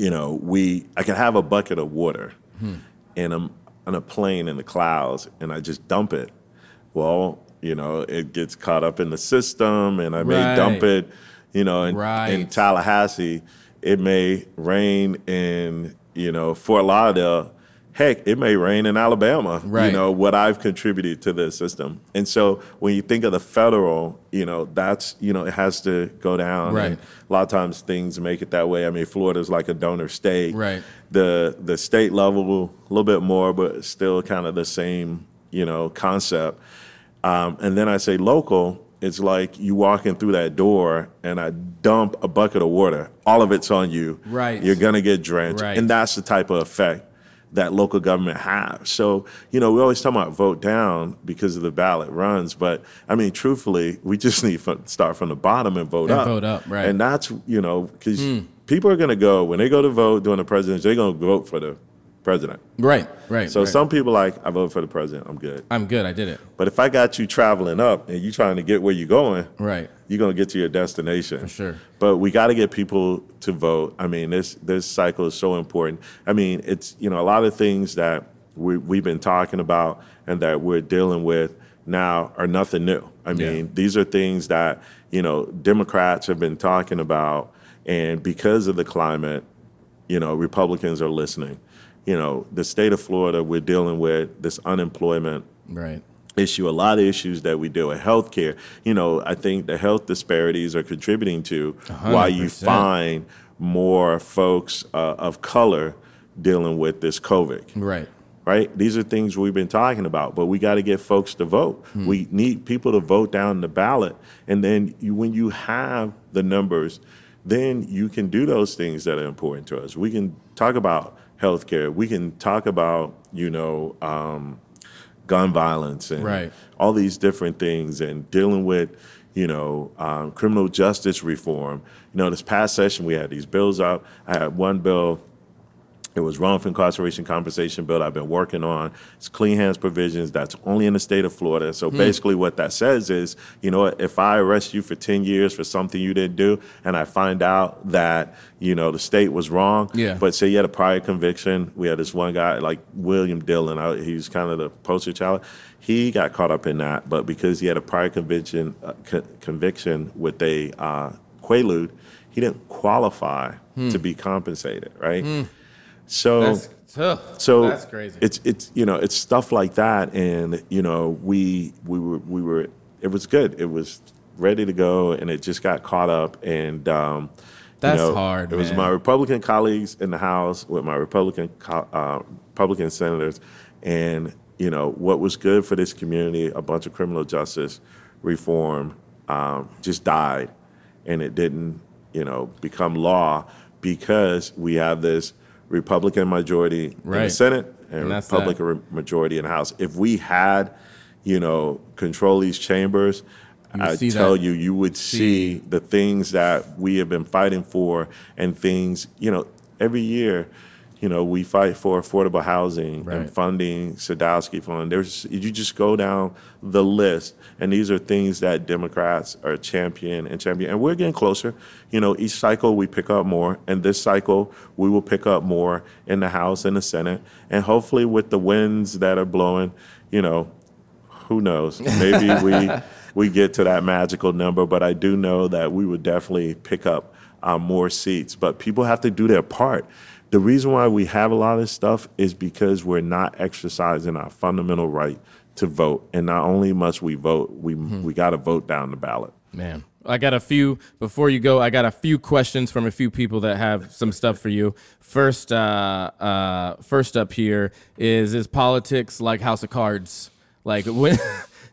you know, we I can have a bucket of water hmm. and I'm on a plane in the clouds and I just dump it. Well, you know it gets caught up in the system, and I may Right. dump it, you know, in, in Tallahassee. It may rain in you know Fort Lauderdale. Heck, it may rain in Alabama. Right. You know what I've contributed to the system, and so when you think of the federal, you know that's you know it has to go down. Right. And a lot of times things make it that way. I mean, Florida's like a donor state. Right. The the state level a little bit more, but still kind of the same you know concept. Um, and then I say local. It's like you walking through that door and I dump a bucket of water. All of it's on you. Right. You're gonna get drenched, Right. and that's the type of effect that local government have. So you know, we always talk about vote down because of the ballot runs, but I mean, truthfully, we just need to start from the bottom and vote And up. vote up, right. And that's you know because hmm. people are gonna go when they go to vote during the presidency, they're gonna vote for the president. Right, right. So right. some people like I vote for the president, I'm good. I'm good. I did it. But if I got you traveling up and you trying to get where you're going, Right. you're gonna get to your destination. For sure. But we got to get people to vote. I mean, this this cycle is so important. I mean, it's you know a lot of things that we we've been talking about and that we're dealing with now are nothing new. I Yeah. mean, these are things that you know Democrats have been talking about, and because of the climate, you know, Republicans are listening. You know, the state of Florida, we're dealing with this unemployment Right. issue, a lot of issues that we deal with. Healthcare, you know, I think the health disparities are contributing to why you find more folks uh, of color dealing with this COVID. Right. Right? These are things we've been talking about, but we got to get folks to vote. We need people to vote down the ballot. And then you, when you have the numbers, then you can do those things that are important to us. We can talk about healthcare. We can talk about, you know, um, gun violence and Right. all these different things and dealing with, you know, um, criminal justice reform. You know, this past session we had these bills up. I had one bill it was wrongful incarceration compensation bill I've been working on. It's clean hands provisions that's only in the state of Florida. Hmm. So basically, what that says is, you know, if I arrest you for 10 years for something you didn't do, and I find out that, you know, the state was wrong, Yeah. but say you had a prior conviction. We had this one guy, like William Dillon, I, he was kind of the poster child. He got caught up in that, but because he had a prior conviction, uh, co- conviction with a uh, Quaalude, he didn't qualify to be compensated, right? So That's ugh, so that's crazy. It's it's you know it's stuff like that, and you know we we were we were it was good. It was ready to go, and it just got caught up. And um, you That's know, hard, It was man. my Republican colleagues in the House with my Republican co- uh, Republican senators, and you know what was good for this community. A bunch of criminal justice reform um, just died, and it didn't you know become law because we have this Republican majority in the Senate and, And that's that. Republican majority in the House. If we had, you know, control these chambers, I tell that. you, you would see the things that we have been fighting for, and things, you know, every year, you know, we fight for affordable housing Right. and funding Sadowski Fund. There's you just go down the list, and these are things that Democrats are champion and champion, and we're getting closer. You know, each cycle we pick up more, and this cycle we will pick up more in the House and the Senate, and hopefully with the winds that are blowing, you know, who knows? Maybe we we get to that magical number, but I do know that we would definitely pick up uh, more seats. But people have to do their part. The reason why we have a lot of this stuff is because we're not exercising our fundamental right to vote, and not only must we vote, we we got to vote down the ballot. Man, I got a few before you go. I got a few questions from a few people that have some stuff for you. First, uh, uh, first up here is is politics like House of Cards? Like when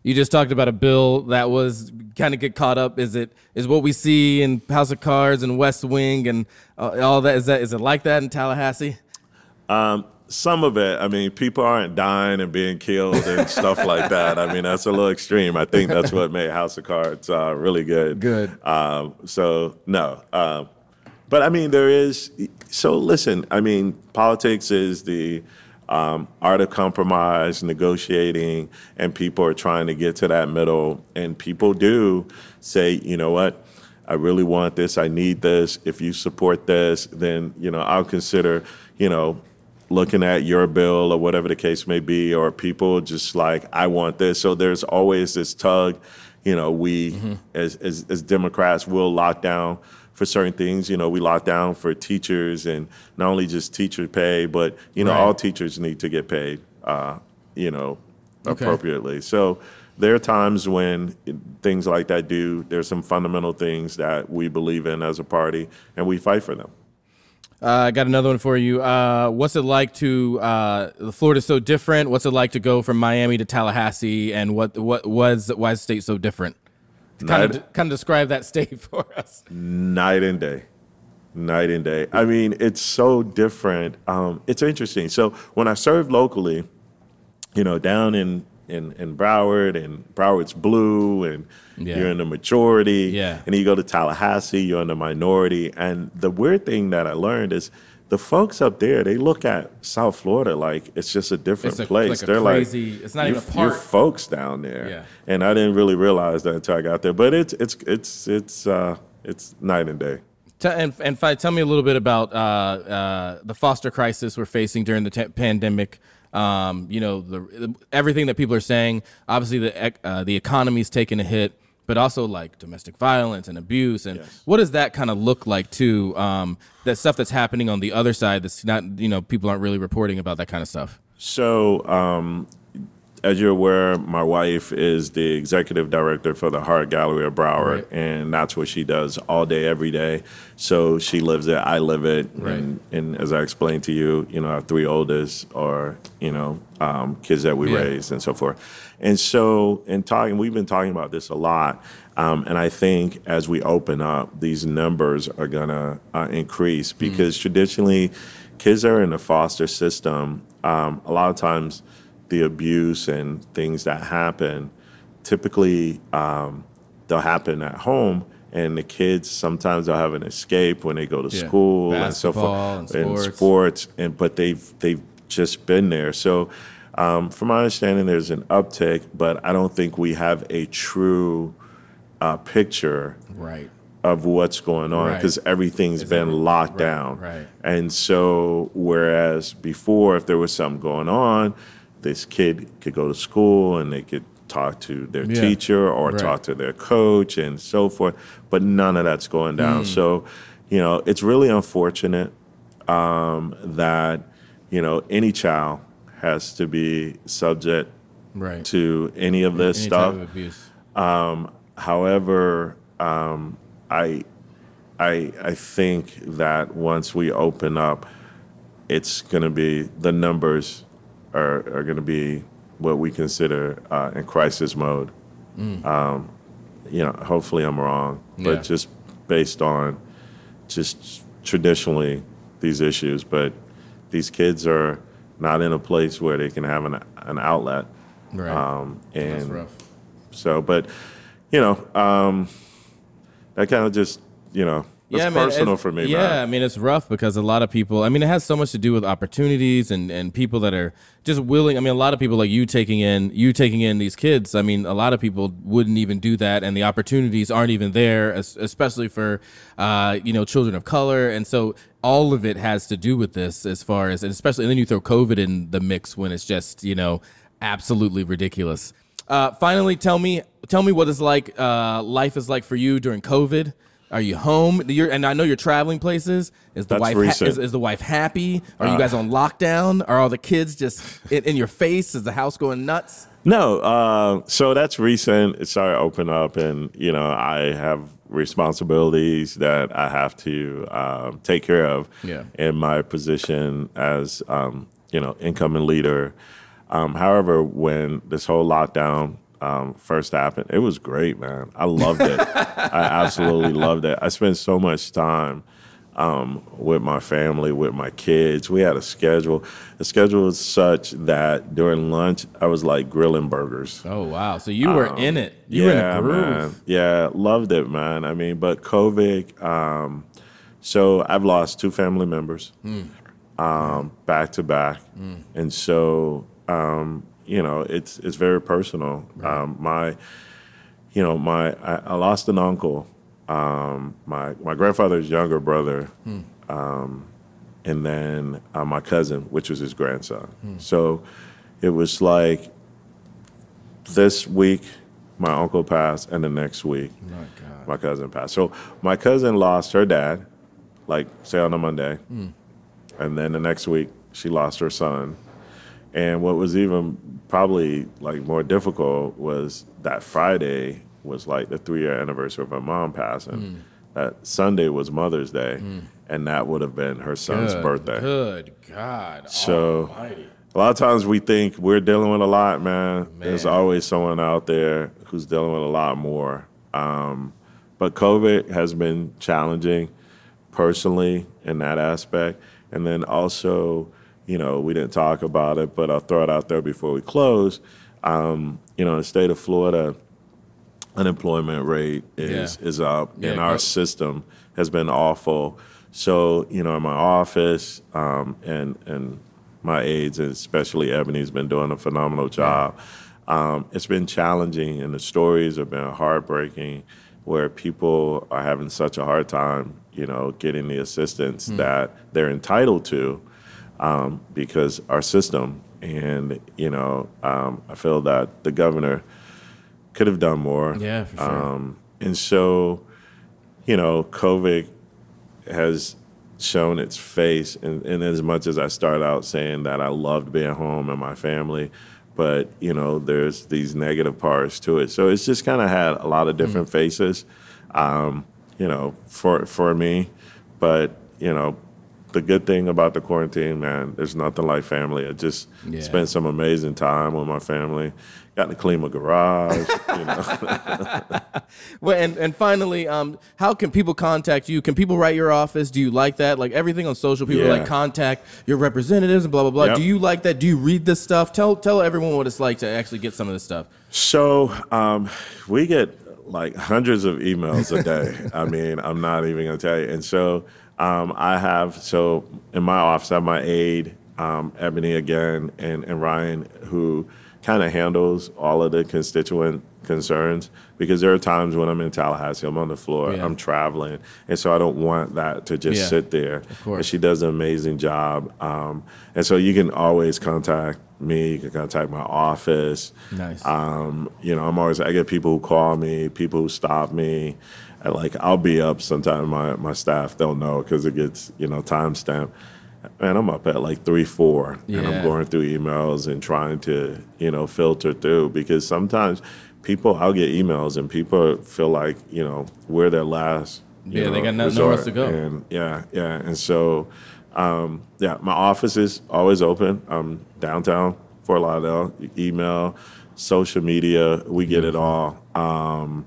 you just talked about a bill that was kind of get caught up. Is it is what we see in House of Cards and West Wing and uh, all that? Is that is it like that in Tallahassee? Some of it, I mean, people aren't dying and being killed and stuff like that. I mean, that's a little extreme. I think that's what made House of Cards uh, really good. Good. Um, so no, um, but I mean, there is. So listen, I mean, politics is the um, art of compromise, negotiating, and people are trying to get to that middle. And people do say, you know what, I really want this. I need this. If you support this, then you know I'll consider, you know, looking at your bill or whatever the case may be, or people just like, I want this. So there's always this tug. You know, we Mm-hmm. as, as as Democrats will lock down for certain things. You know, we lock down for teachers and not only just teacher pay, but you know, Right. all teachers need to get paid. Uh, you know, Okay. appropriately. So there are times when things like that do. There's some fundamental things that we believe in as a party, and we fight for them. Uh, I got another one for you. Uh, what's it like to uh, Florida's so different? What's it like to go from Miami to Tallahassee? And what what was why is the state so different? Kind Night, of kind of describe that state for us. night and day, night and day. I mean, it's so different. Um, it's interesting. So when I served locally, you know, down in in, in Broward, and Broward's blue, and Yeah. you're in the majority. Yeah. And you go to Tallahassee, you're in the minority. And the weird thing that I learned is the folks up there, they look at South Florida like it's just a different It's a- place. like They're crazy- like, it's not "You- even a You're folks down there. Yeah. And I didn't really realize that until I got there. But it's it's it's it's uh it's night and day. And and Fi, tell me a little bit about uh, uh, the foster crisis we're facing during the te- pandemic. Um, you know, the, the everything that people are saying. Obviously, the uh, the economy's taking a hit, but also like domestic violence and abuse. And Yes. what does that kind of look like too? Um, that stuff that's happening on the other side. That's not you know people aren't really reporting about that kind of stuff. So, um, as you're aware, my wife is the executive director for the Heart Gallery of Broward, Right. and that's what she does all day, every day. So she lives it, I live it, Right. and, and as I explained to you, you know, our three oldest are you know um, kids that we Yeah. raised and so forth. And so, in talking, we've been talking about this a lot, um, and I think as we open up, these numbers are gonna uh, increase Mm. because traditionally, kids that are in the foster system. Um, a lot of times, the abuse and things that happen, typically, um, they'll happen at home. And the kids sometimes they'll have an escape when they go to Yeah. school and so forth, and sports. sports, and but they've they've just been there. So, um, from my understanding, there's an uptick, but I don't think we have a true uh, picture Right. of what's going on Right. because everything's It's been every- locked right, down. right. And so, whereas before, if there was something going on, this kid could go to school and they could talk to their Yeah. teacher or Right. talk to their coach and so forth. But none of that's going down. So, you know, it's really unfortunate um, that, you know, any child has to be subject Right. to any of this Any stuff. of abuse. However, um, I, I, I think that once we open up, it's going to be the numbers are, are going to be what we consider uh, in crisis mode. Um, you know, hopefully I'm wrong, Yeah. but just based on just traditionally these issues, but these kids are not in a place where they can have an, an outlet. Right. Um, and That's rough. so, but you know, um, that kind of just you know, that's I mean, personal it's- for me. Yeah, man. I mean it's rough because a lot of people. I mean, it has so much to do with opportunities and and people that are just willing. I mean, a lot of people like you taking in you taking in these kids. I mean, a lot of people wouldn't even do that, and the opportunities aren't even there, especially for uh, you know children of color. And so all of it has to do with this, as far as and especially and then you throw COVID in the mix when it's just you know absolutely ridiculous. Uh, finally, tell me tell me what it's like uh, life is like for you during COVID. Are you home? You're, and I know you're traveling places. Is the That's wife recent. is, is the wife happy? Are you guys on lockdown? Are all the kids just in, in your face? Is the house going nuts? No, uh, so that's recent. It started to open up, and you know, I have responsibilities that I have to um, take care of Yeah. in my position as um, you know incoming leader. Um, however, when this whole lockdown um, first happened, it was great, man. I loved it. I absolutely loved it. I spent so much time um, with my family, with my kids. We had a schedule. The schedule was such that during lunch, I was like grilling burgers. Oh wow! So you were in it. You were in a groove. man. Yeah, loved it, man. I mean, but COVID. Um, so I've lost two family members, Hmm. um, back to back, and so um, you know, it's it's very personal. Um, my, you know, my I, I lost an uncle. Um, my my grandfather's younger brother, Hmm. um, and then uh, my cousin, which was his grandson. So it was like this week, my uncle passed, and the next week, My God. my cousin passed. So my cousin lost her dad, like say on a Monday, and then the next week she lost her son. And what was even probably like more difficult was that Friday was like the three year anniversary of her mom passing. That Sunday was Mother's Day, and that would have been her son's Good, birthday. Good God. So- Almighty. A lot of times we think we're dealing with a lot, man. There's always someone out there who's dealing with a lot more. Um, but COVID has been challenging personally in that aspect. And then also, you know, we didn't talk about it, but I'll throw it out there before we close. Um, you know, in the state of Florida, unemployment rate is Yeah. is up, Yeah, and our system has been awful. So, you know, in my office, um, and and my aides, and especially Ebony's been doing a phenomenal job. Um, it's been challenging, and the stories have been heartbreaking, where people are having such a hard time, you know, getting the assistance that they're entitled to, um, because our system, and you know, um, I feel that the governor could have done more. Yeah, for sure. Um, and so, you know, COVID has shown its face. And, and as much as I start out saying that I loved being home and my family, but, you know, there's these negative parts to it. So it's just kind of had a lot of different faces, um, you know, for, for me. But, you know, the good thing about the quarantine, man, there's nothing like family. I just Yeah. spent some amazing time with my family. Got to clean my garage, you know. Well, and, and finally, um, how can people contact you? Can people write your office? Do you like that? Like everything on social, people Yeah. like contact your representatives and blah blah blah. Yep. Do you like that? Do you read this stuff? Tell tell everyone what it's like to actually get some of this stuff. So um, we get like hundreds of emails a day. I mean, I'm not even gonna tell you. And so um, I have so in my office, I have my aide, um, Ebony again, and, and Ryan, who kind of handles all of the constituent concerns because there are times when I'm in Tallahassee, I'm on the floor, Yeah. I'm traveling, and so I don't want that to just Yeah. sit there. course. And she does an amazing job. Um, and so you can always contact me. You can contact my office. Nice. Um, you know, I'm always I get people who call me, people who stop me. And like I'll be up sometime. My my staff they'll know because it gets you know timestamped. Man, I'm up at like three, four, and I'm going through emails and trying to you know filter through because sometimes people I'll get emails and people feel like you know we're their last. Yeah, they got nothing nowhere else to go. And yeah, yeah, and so um, yeah, my office is always open. I'm downtown Fort Lauderdale. Email, social media, we get it all. Um,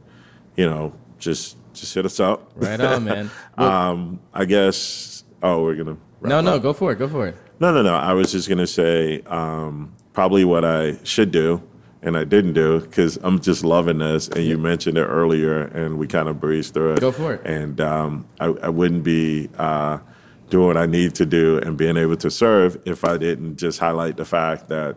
you know, just just hit us up. Right on, man. um, I guess. Oh, we're gonna. no, no, up. go for it. Go for it. No, no, no. I was just gonna say um, probably what I should do, and I didn't do because I'm just loving this. And you mentioned it earlier, and we kind of breezed through it. Go for it. And um, I, I wouldn't be uh, doing what I need to do and being able to serve if I didn't just highlight the fact that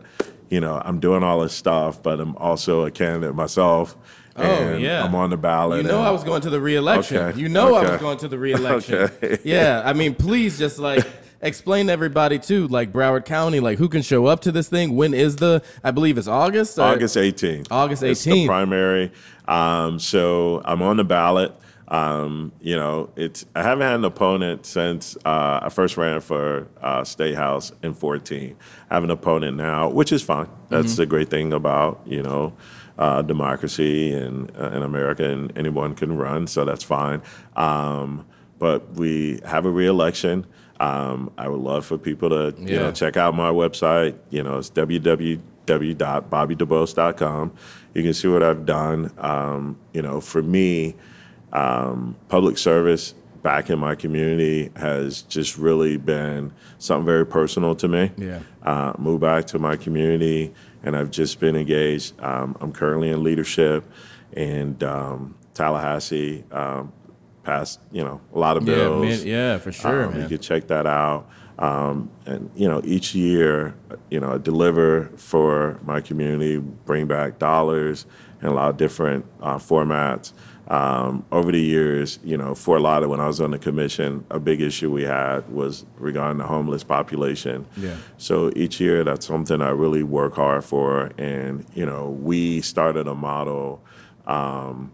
you know I'm doing all this stuff, but I'm also a candidate myself. Oh, and yeah. I'm on the ballot. You know and- I was going to the reelection. Okay, You know I was going to the reelection. Okay. Yeah, I mean, please just like explain to everybody too, like Broward County, like who can show up to this thing. When is the? I believe it's August. or- August 18th. August It's 18th. the primary. Um, so I'm on the ballot. Um, you know, it's I haven't had an opponent since uh, I first ran for uh, state house in 14. I have an opponent now, which is fine. That's Mm-hmm. the great thing about you know uh, democracy and uh, in America, and anyone can run, so that's fine. Um, but we have a reelection. Um, I would love for people to you Yeah. know check out my website. You know, it's www.bobbydubose.com. You can see what I've done. Um, you know, for me, um, public service back in my community has just really been something very personal to me. Yeah. Uh, moved back to my community, and I've just been engaged. Um, I'm currently in leadership, and um, Tallahassee um, passed, you know, a lot of Yeah, bills. man, yeah, for sure, Um, You can check that out. Um, and you know, each year, you know, I deliver for my community, bring back dollars in a lot of different uh, formats. Um, over the years, you know, Fort Lauderdale, when I was on the commission, a big issue we had was regarding the homeless population. Yeah. So each year, that's something I really work hard for. And, you know, we started a model um,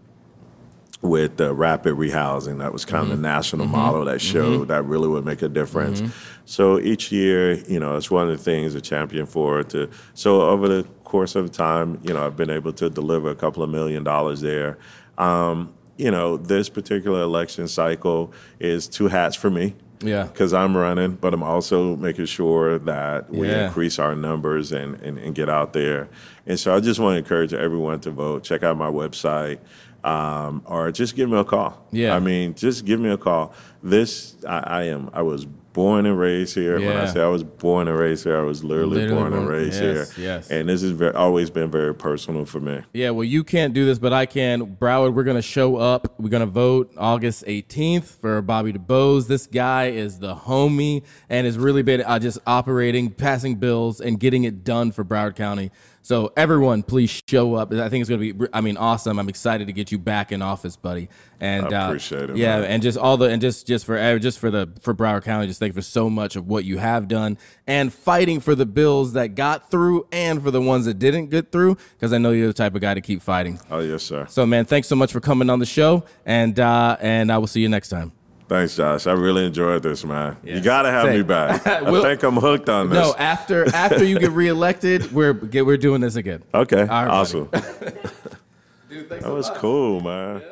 with the rapid rehousing. That was kind of the national model that showed that really would make a difference. So each year, you know, it's one of the things a champion for. To so over the course of time, you know, I've been able to deliver a couple of million dollars there. Um, you know, this particular election cycle is two hats for me Yeah. because I'm running, but I'm also making sure that we Yeah. increase our numbers and, and, and get out there. And so I just want to encourage everyone to vote. Check out my website um, or just give me a call. Yeah. I mean, just give me a call. This, I, I am, I was born and raised here. When I say I was born and raised here, I was literally, Literally born and raised yes, here. yes. And this has very, always been very personal for me. Yeah, well, you can't do this, but I can. Broward, we're going to show up. We're going to vote August 18th for Bobby DuBose. This guy is the homie and has really been uh, just operating, passing bills, and getting it done for Broward County. So, everyone, please show up. I think it's going to be, I mean, awesome. I'm excited to get you back in office, buddy. And I uh, it, Yeah, man. and just all the and just just for uh, just for the for Broward County, just thank you for so much of what you have done and fighting for the bills that got through and for the ones that didn't get through. Because I know you're the type of guy to keep fighting. Oh, yes, sir. So, man, thanks so much for coming on the show, and uh, and I will see you next time. Thanks, Josh. I really enjoyed this, man. Yeah. You got to have Same. me back. We'll- I think I'm hooked on this. No, after after you get reelected, we're get, we're doing this again. Okay, All right, awesome. Dude, That was cool, man.